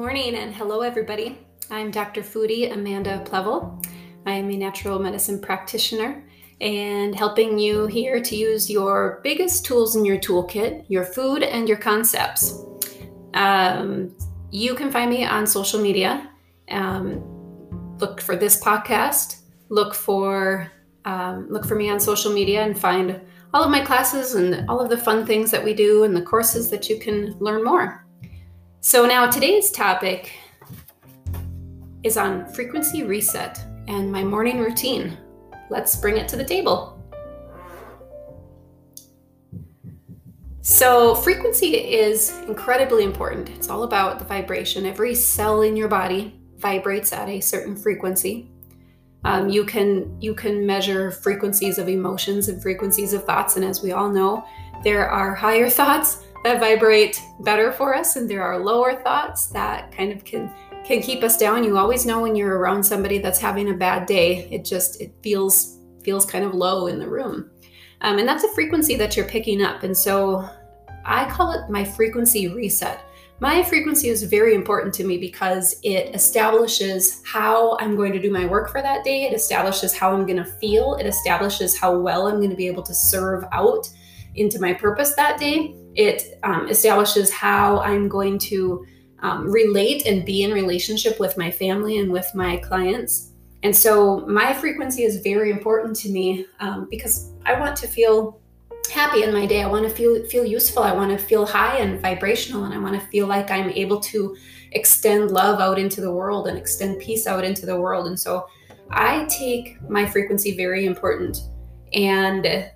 morning and hello, everybody. I'm Dr. Foodie Amanda Plevel. I am a natural medicine practitioner and helping you here to use your biggest tools in your toolkit, your food and your concepts. Um, you can find me on social media. Um, look for this podcast. Look for um, look for me on social media and find all of my classes and all of the fun things that we do and the courses that you can learn more. So, now today's topic is on frequency reset and my morning routine. Let's bring it to the table. So, frequency is incredibly important. It's all about the vibration. Every cell in your body vibrates at a certain frequency. Um, you can you can measure frequencies of emotions and frequencies of thoughts, and as we all know, there are higher thoughts that vibrate better for us and there are lower thoughts that kind of can can keep us down you always know when you're around somebody that's having a bad day it just it feels feels kind of low in the room um, and that's a frequency that you're picking up and so i call it my frequency reset my frequency is very important to me because it establishes how I'm going to do my work for that day. It establishes how I'm going to feel. It establishes how well I'm going to be able to serve out into my purpose that day. It um, establishes how I'm going to um, relate and be in relationship with my family and with my clients. And so my frequency is very important to me um, because I want to feel happy in my day. I want to feel feel useful. I want to feel high and vibrational, and I want to feel like I'm able to extend love out into the world and extend peace out into the world. And so I take my frequency very important, and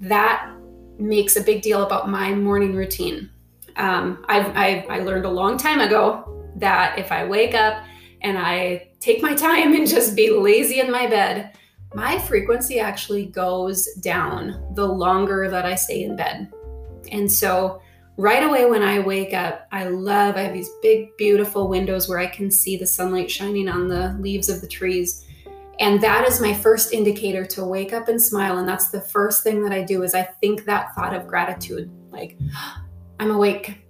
that makes a big deal about my morning routine. Um, I've, I've, I learned a long time ago that if I wake up and I take my time and just be lazy in my bed, my frequency actually goes down the longer that I stay in bed. And so, right away when I wake up, I love, I have these big, beautiful windows where I can see the sunlight shining on the leaves of the trees. And that is my first indicator to wake up and smile. And that's the first thing that I do is I think that thought of gratitude. Like, I'm awake.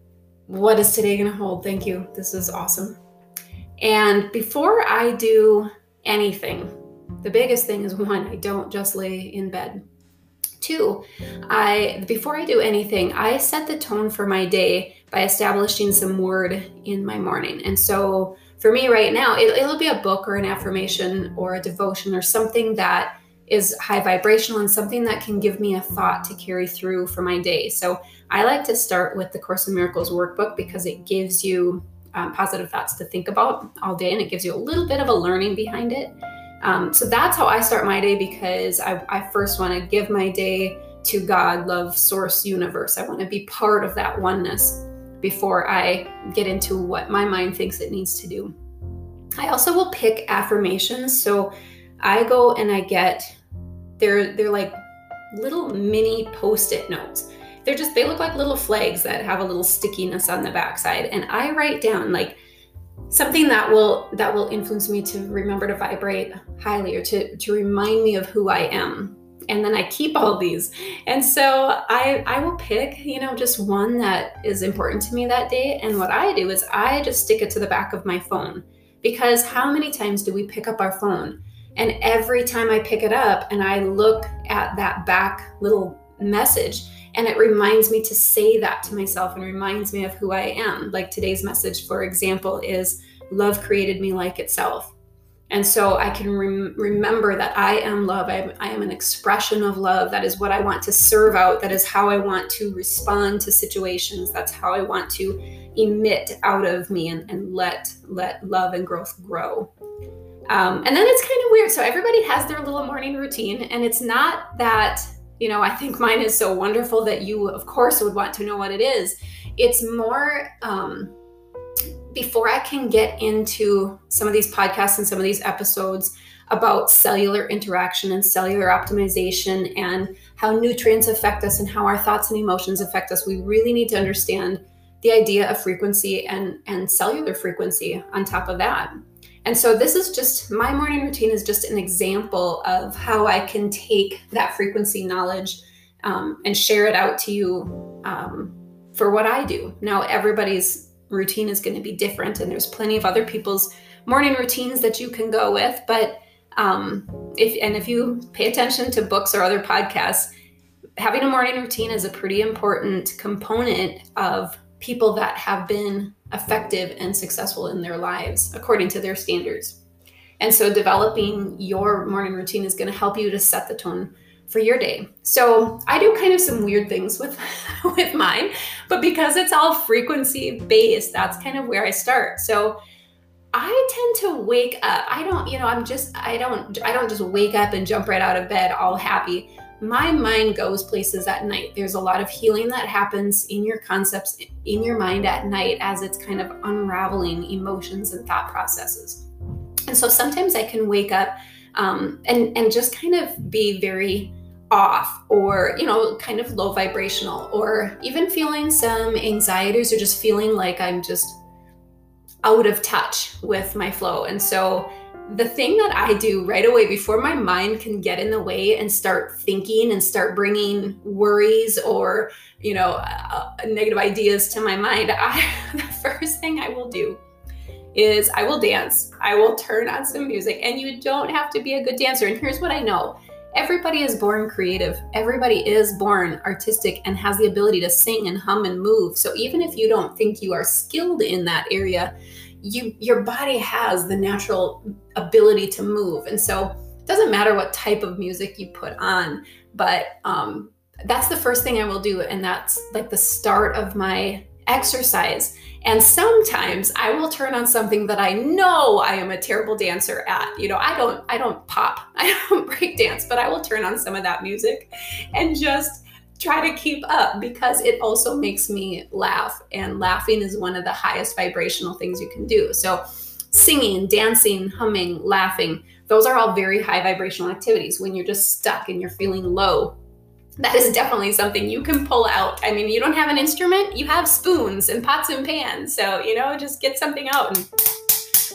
What is today going to hold? Thank you. This is awesome. And before I do anything, the biggest thing is one, I don't just lay in bed. Two, I before I do anything, I set the tone for my day by establishing some word in my morning. And so for me right now, it, it'll be a book or an affirmation or a devotion or something that is high vibrational and something that can give me a thought to carry through for my day. So I like to start with the Course in Miracles workbook because it gives you um, positive thoughts to think about all day and it gives you a little bit of a learning behind it. Um, so that's how I start my day because I, I first want to give my day to God, love, source, universe. I want to be part of that oneness before I get into what my mind thinks it needs to do. I also will pick affirmations. So I go and I get they're they're like little mini post-it notes. They're just they look like little flags that have a little stickiness on the backside and I write down like something that will that will influence me to remember to vibrate highly or to to remind me of who I am and then I keep all these. And so I I will pick, you know, just one that is important to me that day. And what I do is I just stick it to the back of my phone. Because how many times do we pick up our phone? And every time I pick it up and I look at that back little message, and it reminds me to say that to myself and reminds me of who I am. Like today's message, for example, is love created me like itself. And so I can rem- remember that I am love. I am, I am, an expression of love. That is what I want to serve out. That is how I want to respond to situations. That's how I want to emit out of me and, and let let love and growth grow. Um, and then it's kind of weird. So everybody has their little morning routine, and it's not that you know. I think mine is so wonderful that you, of course, would want to know what it is. It's more. Um, before I can get into some of these podcasts and some of these episodes about cellular interaction and cellular optimization and how nutrients affect us and how our thoughts and emotions affect us, we really need to understand the idea of frequency and, and cellular frequency on top of that. And so, this is just my morning routine is just an example of how I can take that frequency knowledge um, and share it out to you um, for what I do. Now, everybody's routine is going to be different, and there's plenty of other people's morning routines that you can go with. But um, if and if you pay attention to books or other podcasts, having a morning routine is a pretty important component of people that have been effective and successful in their lives according to their standards. And so developing your morning routine is going to help you to set the tone for your day. So I do kind of some weird things with with mine, but because it's all frequency based, that's kind of where I start. So I tend to wake up. I don't, you know, I'm just I don't I don't just wake up and jump right out of bed all happy. My mind goes places at night. There's a lot of healing that happens in your concepts in your mind at night as it's kind of unraveling emotions and thought processes. And so sometimes I can wake up um, and and just kind of be very off or you know kind of low vibrational or even feeling some anxieties or just feeling like i'm just out of touch with my flow. And so the thing that i do right away before my mind can get in the way and start thinking and start bringing worries or you know uh, negative ideas to my mind I, the first thing i will do is i will dance. I will turn on some music. And you don't have to be a good dancer. And here's what i know Everybody is born creative. Everybody is born artistic and has the ability to sing and hum and move. So even if you don't think you are skilled in that area, you your body has the natural ability to move. And so it doesn't matter what type of music you put on, but um, that's the first thing I will do, and that's like the start of my exercise. And sometimes I will turn on something that I know I am a terrible dancer at. You know, I don't I don't pop. I don't break dance, but I will turn on some of that music and just try to keep up because it also makes me laugh and laughing is one of the highest vibrational things you can do. So singing, dancing, humming, laughing, those are all very high vibrational activities when you're just stuck and you're feeling low that is definitely something you can pull out. I mean, you don't have an instrument, you have spoons and pots and pans. So, you know, just get something out and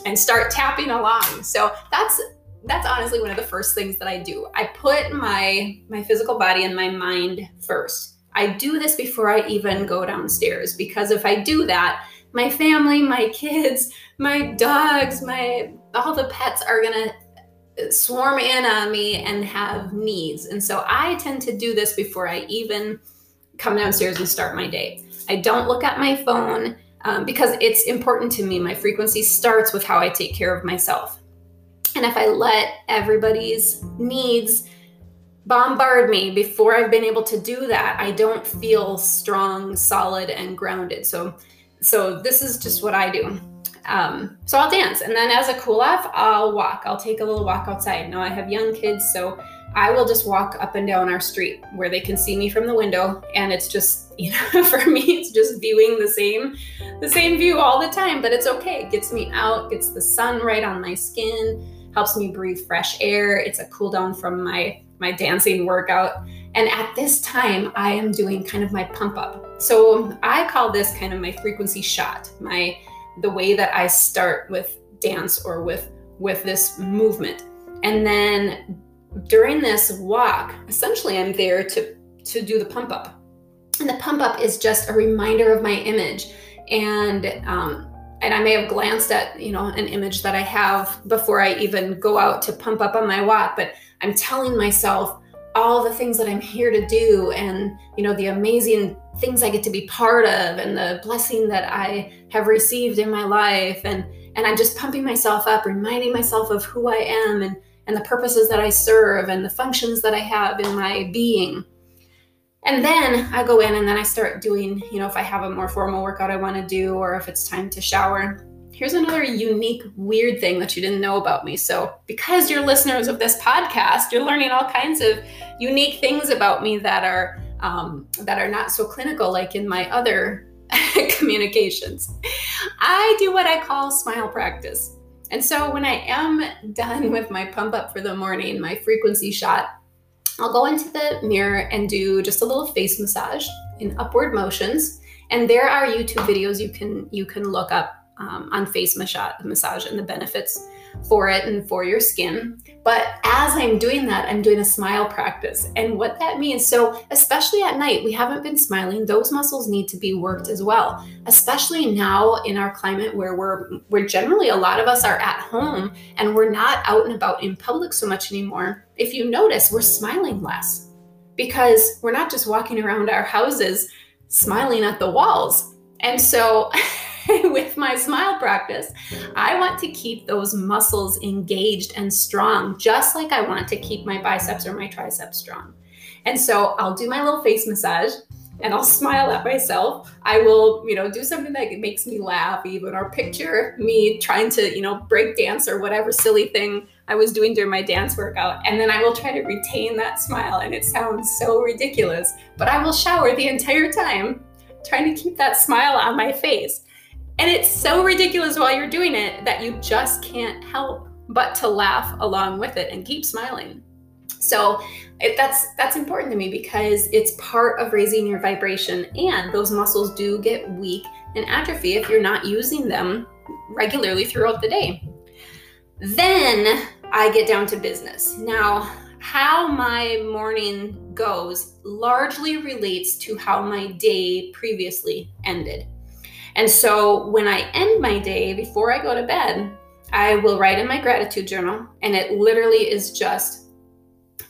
and start tapping along. So, that's that's honestly one of the first things that I do. I put my my physical body and my mind first. I do this before I even go downstairs because if I do that, my family, my kids, my dogs, my all the pets are going to swarm in on me and have needs. And so I tend to do this before I even come downstairs and start my day. I don't look at my phone um, because it's important to me. My frequency starts with how I take care of myself. And if I let everybody's needs bombard me before I've been able to do that, I don't feel strong, solid, and grounded. So, so this is just what I do. Um, so I'll dance. And then as a cool off, I'll walk. I'll take a little walk outside. Now I have young kids, so I will just walk up and down our street where they can see me from the window. And it's just, you know, for me, it's just viewing the same, the same view all the time, but it's okay. It gets me out, gets the sun right on my skin, helps me breathe fresh air. It's a cool down from my, my dancing workout. And at this time, I am doing kind of my pump up. So I call this kind of my frequency shot, my the way that I start with dance or with with this movement. And then during this walk, essentially I'm there to to do the pump up. And the pump up is just a reminder of my image. And um, and I may have glanced at you know an image that I have before I even go out to pump up on my walk, but I'm telling myself all the things that I'm here to do and you know the amazing things I get to be part of and the blessing that I have received in my life and and I'm just pumping myself up reminding myself of who I am and and the purposes that I serve and the functions that I have in my being. And then I go in and then I start doing, you know, if I have a more formal workout I want to do or if it's time to shower, here's another unique, weird thing that you didn't know about me. So, because you're listeners of this podcast, you're learning all kinds of unique things about me that are um, that are not so clinical, like in my other communications. I do what I call smile practice. And so, when I am done with my pump up for the morning, my frequency shot, I'll go into the mirror and do just a little face massage in upward motions. And there are YouTube videos you can you can look up um, on face massage, massage and the benefits for it and for your skin. But as I'm doing that, I'm doing a smile practice. And what that means, so especially at night, we haven't been smiling. Those muscles need to be worked as well. Especially now in our climate where we're we're generally a lot of us are at home and we're not out and about in public so much anymore. If you notice, we're smiling less because we're not just walking around our houses smiling at the walls. And so with my smile practice, I want to keep those muscles engaged and strong, just like I want to keep my biceps or my triceps strong. And so I'll do my little face massage and I'll smile at myself. I will, you know, do something that makes me laugh, even or picture me trying to, you know, break dance or whatever silly thing I was doing during my dance workout. And then I will try to retain that smile. And it sounds so ridiculous, but I will shower the entire time trying to keep that smile on my face. And it's so ridiculous while you're doing it that you just can't help but to laugh along with it and keep smiling. So it, that's that's important to me because it's part of raising your vibration, and those muscles do get weak and atrophy if you're not using them regularly throughout the day. Then I get down to business. Now, how my morning goes largely relates to how my day previously ended. And so when I end my day before I go to bed, I will write in my gratitude journal, and it literally is just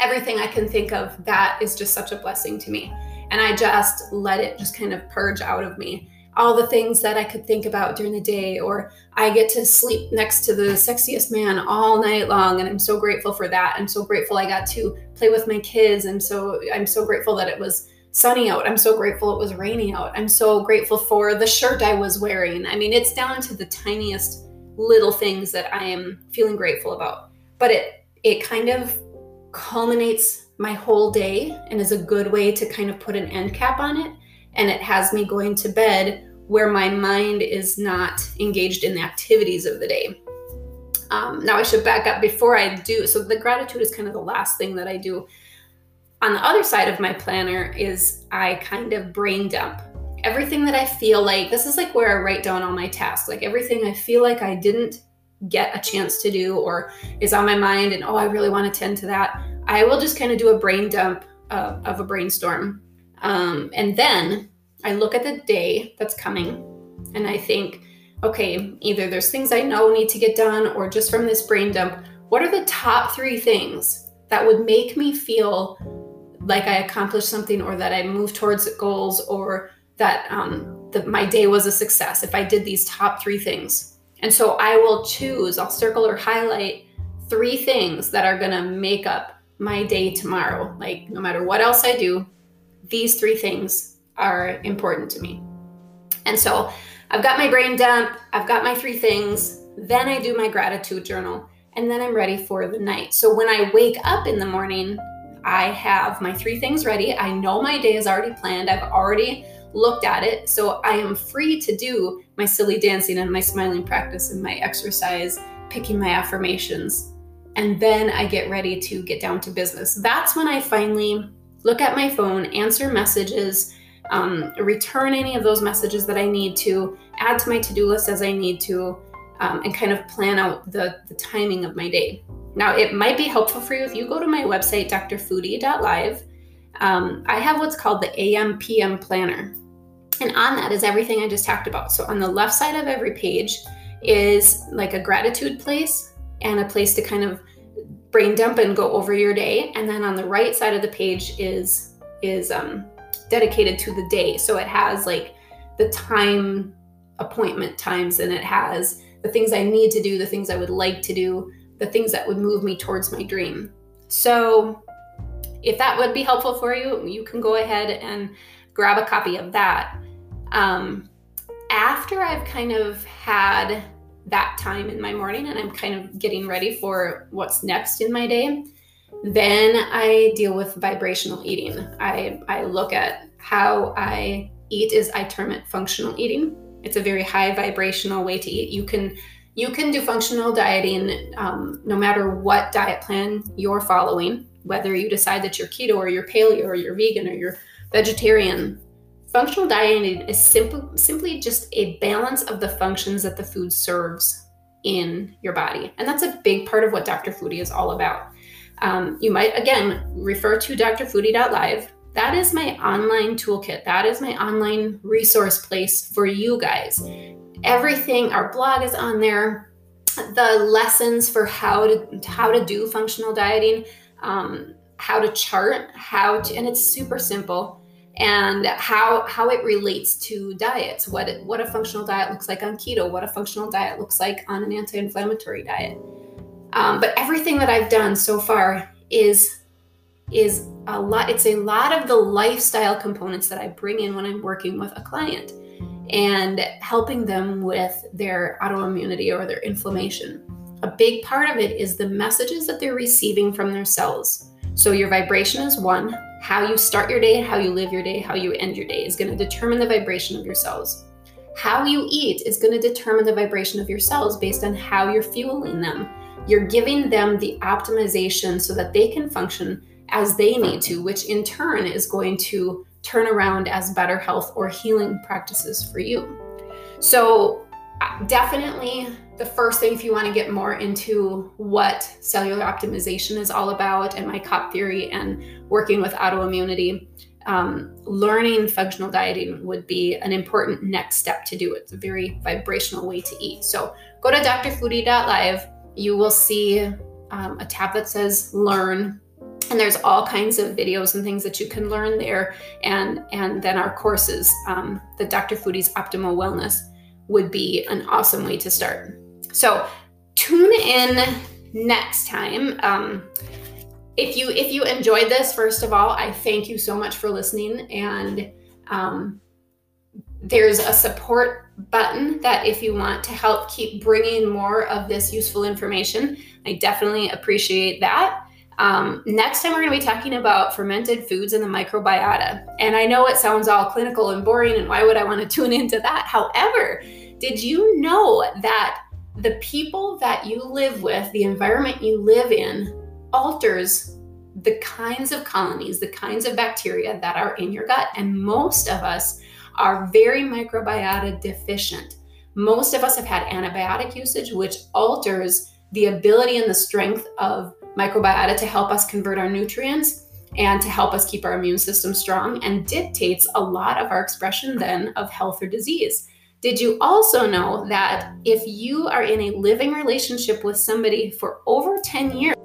everything I can think of that is just such a blessing to me. And I just let it just kind of purge out of me all the things that I could think about during the day, or I get to sleep next to the sexiest man all night long, and I'm so grateful for that. I'm so grateful I got to play with my kids, and so I'm so grateful that it was sunny out. I'm so grateful it was raining out. I'm so grateful for the shirt I was wearing. I mean, it's down to the tiniest little things that I am feeling grateful about. But it it kind of culminates my whole day and is a good way to kind of put an end cap on it. And it has me going to bed where my mind is not engaged in the activities of the day. Um, now, I should back up before I do. So, the gratitude is kind of the last thing that I do on the other side of my planner is I kind of brain dump everything that I feel like this is like where I write down all my tasks, like everything I feel like I didn't get a chance to do or is on my mind and oh, I really want to tend to that. I will just kind of do a brain dump uh, of a brainstorm. Um, and then I look at the day that's coming and I think, okay, either there's things I know need to get done or just from this brain dump, what are the top three things that would make me feel like I accomplished something or that I moved towards goals or that um, that my day was a success if I did these top three things. And so I will choose, I'll circle or highlight three things that are going to make up my day tomorrow. Like no matter what else I do, these three things are important to me. And so I've got my brain dump, I've got my three things, then I do my gratitude journal, and then I'm ready for the night. So when I wake up in the morning, I have my three things ready. I know my day is already planned. I've already looked at it. So I am free to do my silly dancing and my smiling practice and my exercise, picking my affirmations. And then I get ready to get down to business. That's when I finally look at my phone, answer messages, um, return any of those messages that I need to, add to my to do list as I need to, um, and kind of plan out the, the timing of my day. Now, it might be helpful for you if you go to my website, drfoodie.live. Um, I have what's called the AM PM planner. And on that is everything I just talked about. So on the left side of every page is like a gratitude place and a place to kind of brain dump and go over your day. And then on the right side of the page is is um, dedicated to the day. So it has like the time appointment times and it has the things I need to do, the things I would like to do, the things that would move me towards my dream. So, if that would be helpful for you, you can go ahead and grab a copy of that. Um, after I've kind of had that time in my morning and I'm kind of getting ready for what's next in my day, then I deal with vibrational eating. I, I look at how I eat is I term it functional eating. It's a very high vibrational way to eat. You can you can do functional dieting um, no matter what diet plan you're following, whether you decide that you're keto or you're paleo or you're vegan or you're vegetarian. Functional dieting is simple, simply just a balance of the functions that the food serves. in your body. And that's a big part of what Dr. Foodie is all about. Um, you might, again, refer to drfoodie.live. That is my online toolkit. That is my online resource place for you guys. Everything, our blog is on there. The lessons for how to how to do functional dieting, um, how to chart, how to, and it's super simple and how how it relates to diets what it, what a functional diet looks like on keto what a functional diet looks like on an anti-inflammatory diet um, but everything that i've done so far is is a lot it's a lot of the lifestyle components that i bring in when i'm working with a client and helping them with their autoimmunity or their inflammation a big part of it is the messages that they're receiving from their cells so your vibration is one how you start your day, how you live your day, how you end your day is going to determine the vibration of your cells. How you eat is going to determine the vibration of your cells based on how you're fueling them. You're giving them the optimization so that they can function as they need to, which in turn is going to turn around as better health or healing practices for you. So, uh, definitely the first thing if you want to get more into what cellular optimization is all about and my COP theory and working with autoimmunity, um, learning functional dieting would be an important next step to do. It's a very vibrational way to eat. So go to drfoodie.live. You will see um, a tab that says learn and there's all kinds of videos and things that you can learn there and and then our courses um, the dr foodie's optimal wellness would be an awesome way to start so tune in next time. Um, if you if you enjoyed this, first of all, I thank you so much for listening. And um, there's a support button that if you want to help keep bringing more of this useful information, I definitely appreciate that. Um, next time, we're going to be talking about fermented foods and the microbiota. And I know it sounds all clinical and boring, and why would I want to tune into that? However, did you know that the people that you live with, the environment you live in, alters the kinds of colonies, the kinds of bacteria that are in your gut. And most of us are very microbiota deficient. Most of us have had antibiotic usage, which alters the ability and the strength of microbiota to help us convert our nutrients and to help us keep our immune system strong and dictates a lot of our expression then of health or disease. Did you also know that if you are in a living relationship with somebody for over 10 years,